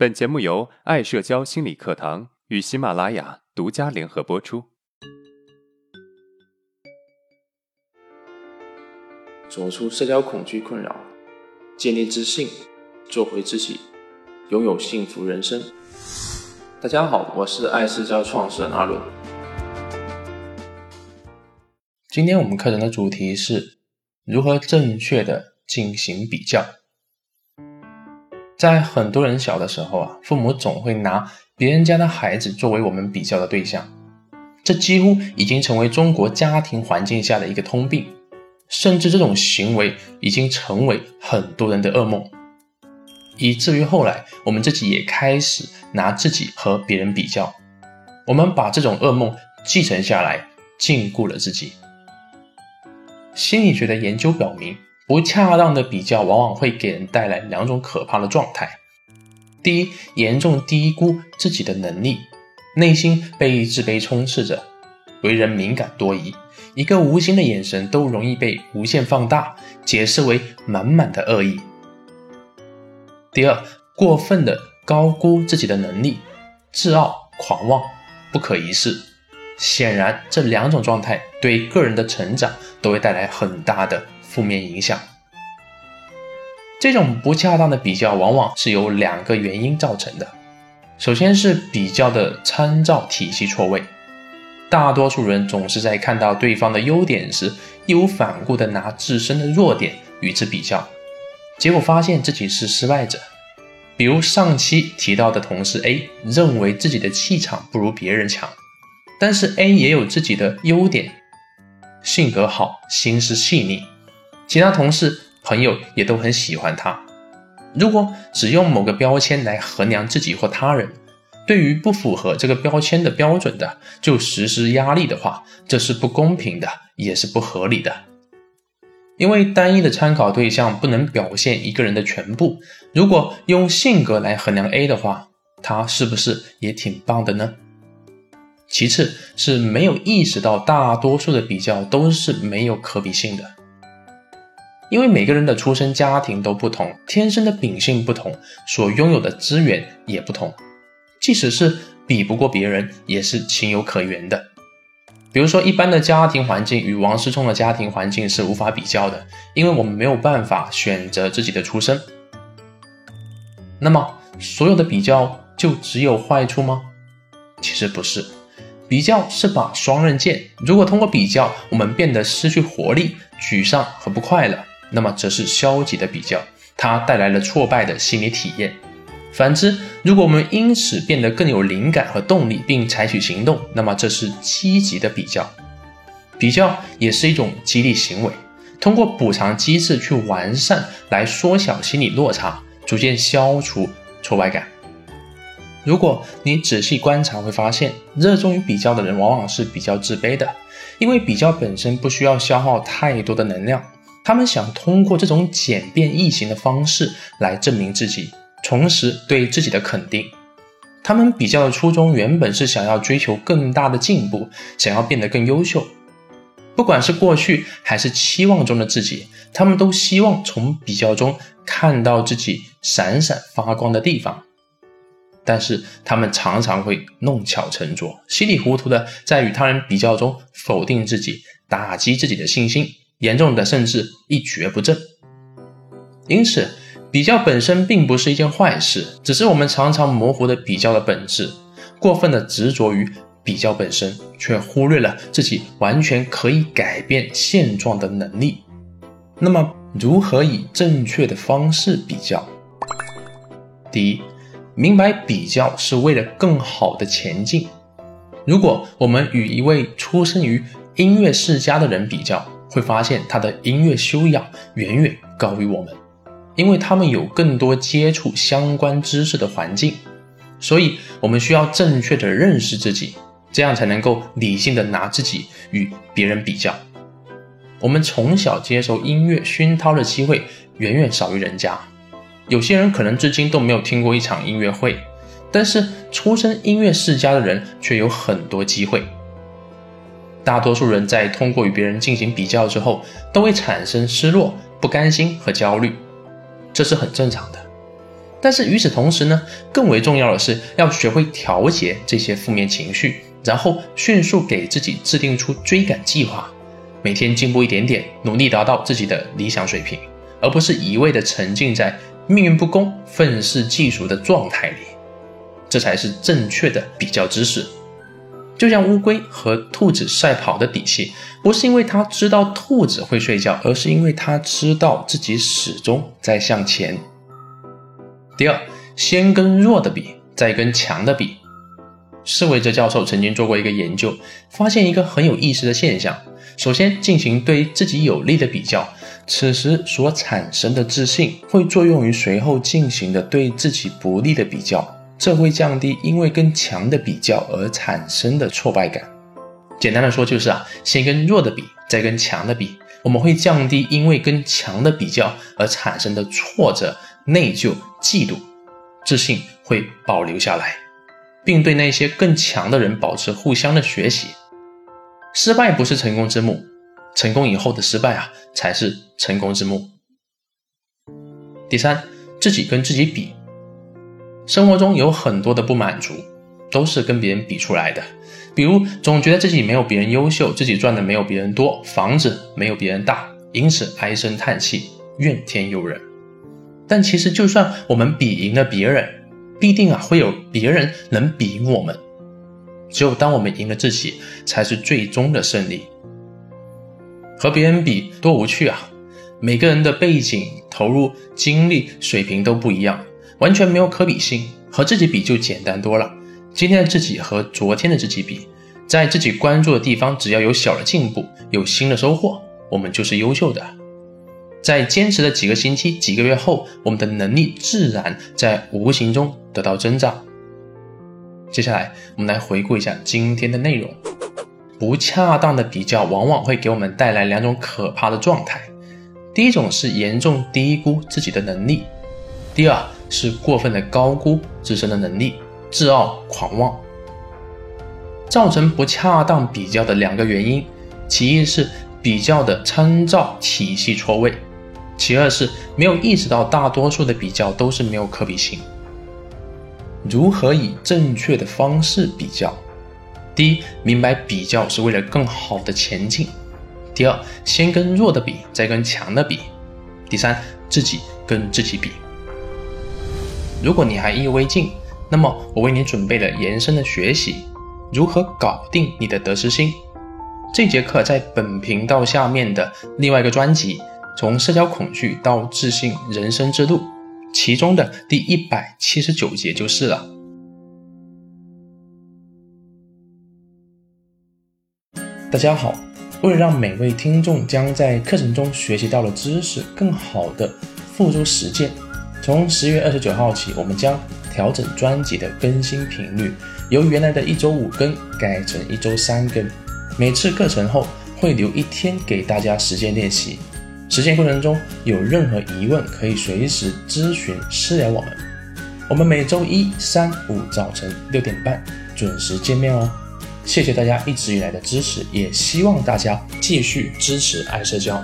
本节目由爱社交心理课堂与喜马拉雅独家联合播出。走出社交恐惧困扰，建立自信，做回自己，拥有幸福人生。大家好，我是爱社交创始人阿伦。今天我们课程的主题是如何正确的进行比较。在很多人小的时候啊，父母总会拿别人家的孩子作为我们比较的对象，这几乎已经成为中国家庭环境下的一个通病，甚至这种行为已经成为很多人的噩梦，以至于后来我们自己也开始拿自己和别人比较，我们把这种噩梦继承下来，禁锢了自己。心理学的研究表明。不恰当的比较往往会给人带来两种可怕的状态：第一，严重低估自己的能力，内心被自卑充斥着，为人敏感多疑，一个无心的眼神都容易被无限放大，解释为满满的恶意；第二，过分的高估自己的能力，自傲狂妄，不可一世。显然，这两种状态对个人的成长都会带来很大的。负面影响，这种不恰当的比较往往是由两个原因造成的。首先是比较的参照体系错位，大多数人总是在看到对方的优点时，义无反顾地拿自身的弱点与之比较，结果发现自己是失败者。比如上期提到的同事 A 认为自己的气场不如别人强，但是 A 也有自己的优点，性格好，心思细腻。其他同事、朋友也都很喜欢他。如果只用某个标签来衡量自己或他人，对于不符合这个标签的标准的就实施压力的话，这是不公平的，也是不合理的。因为单一的参考对象不能表现一个人的全部。如果用性格来衡量 A 的话，他是不是也挺棒的呢？其次是没有意识到大多数的比较都是没有可比性的。因为每个人的出生家庭都不同，天生的秉性不同，所拥有的资源也不同，即使是比不过别人，也是情有可原的。比如说，一般的家庭环境与王思聪的家庭环境是无法比较的，因为我们没有办法选择自己的出生。那么，所有的比较就只有坏处吗？其实不是，比较是把双刃剑。如果通过比较，我们变得失去活力、沮丧和不快乐。那么则是消极的比较，它带来了挫败的心理体验。反之，如果我们因此变得更有灵感和动力，并采取行动，那么这是积极的比较。比较也是一种激励行为，通过补偿机制去完善，来缩小心理落差，逐渐消除挫败感。如果你仔细观察，会发现热衷于比较的人往往是比较自卑的，因为比较本身不需要消耗太多的能量。他们想通过这种简便易行的方式来证明自己，重拾对自己的肯定。他们比较的初衷原本是想要追求更大的进步，想要变得更优秀。不管是过去还是期望中的自己，他们都希望从比较中看到自己闪闪发光的地方。但是他们常常会弄巧成拙，稀里糊涂的在与他人比较中否定自己，打击自己的信心。严重的甚至一蹶不振，因此比较本身并不是一件坏事，只是我们常常模糊的比较的本质，过分的执着于比较本身，却忽略了自己完全可以改变现状的能力。那么，如何以正确的方式比较？第一，明白比较是为了更好的前进。如果我们与一位出生于音乐世家的人比较，会发现他的音乐修养远远高于我们，因为他们有更多接触相关知识的环境，所以我们需要正确的认识自己，这样才能够理性的拿自己与别人比较。我们从小接受音乐熏陶的机会远远少于人家，有些人可能至今都没有听过一场音乐会，但是出身音乐世家的人却有很多机会。大多数人在通过与别人进行比较之后，都会产生失落、不甘心和焦虑，这是很正常的。但是与此同时呢，更为重要的是要学会调节这些负面情绪，然后迅速给自己制定出追赶计划，每天进步一点点，努力达到自己的理想水平，而不是一味的沉浸在命运不公、愤世嫉俗的状态里。这才是正确的比较知识。就像乌龟和兔子赛跑的底气，不是因为它知道兔子会睡觉，而是因为它知道自己始终在向前。第二，先跟弱的比，再跟强的比。施维哲教授曾经做过一个研究，发现一个很有意思的现象：首先进行对自己有利的比较，此时所产生的自信会作用于随后进行的对自己不利的比较。这会降低因为跟强的比较而产生的挫败感。简单的说就是啊，先跟弱的比，再跟强的比，我们会降低因为跟强的比较而产生的挫折、内疚、嫉妒，自信会保留下来，并对那些更强的人保持互相的学习。失败不是成功之母，成功以后的失败啊才是成功之母。第三，自己跟自己比。生活中有很多的不满足，都是跟别人比出来的。比如总觉得自己没有别人优秀，自己赚的没有别人多，房子没有别人大，因此唉声叹气，怨天尤人。但其实，就算我们比赢了别人，必定啊会有别人能比赢我们。只有当我们赢了自己，才是最终的胜利。和别人比多无趣啊！每个人的背景、投入精力、水平都不一样。完全没有可比性，和自己比就简单多了。今天的自己和昨天的自己比，在自己关注的地方，只要有小的进步，有新的收获，我们就是优秀的。在坚持的几个星期、几个月后，我们的能力自然在无形中得到增长。接下来，我们来回顾一下今天的内容。不恰当的比较往往会给我们带来两种可怕的状态：第一种是严重低估自己的能力；第二。是过分的高估自身的能力，自傲狂妄，造成不恰当比较的两个原因，其一是比较的参照体系错位，其二是没有意识到大多数的比较都是没有可比性。如何以正确的方式比较？第一，明白比较是为了更好的前进；第二，先跟弱的比，再跟强的比；第三，自己跟自己比。如果你还意犹未尽，那么我为你准备了延伸的学习，如何搞定你的得失心？这节课在本频道下面的另外一个专辑《从社交恐惧到自信人生之路》，其中的第一百七十九节就是了。大家好，为了让每位听众将在课程中学习到的知识更好的付诸实践。从十月二十九号起，我们将调整专辑的更新频率，由原来的一周五更改成一周三更。每次课程后会留一天给大家实践练习。实践过程中有任何疑问，可以随时咨询私聊我们。我们每周一、三、五早晨六点半准时见面哦。谢谢大家一直以来的支持，也希望大家继续支持爱社交。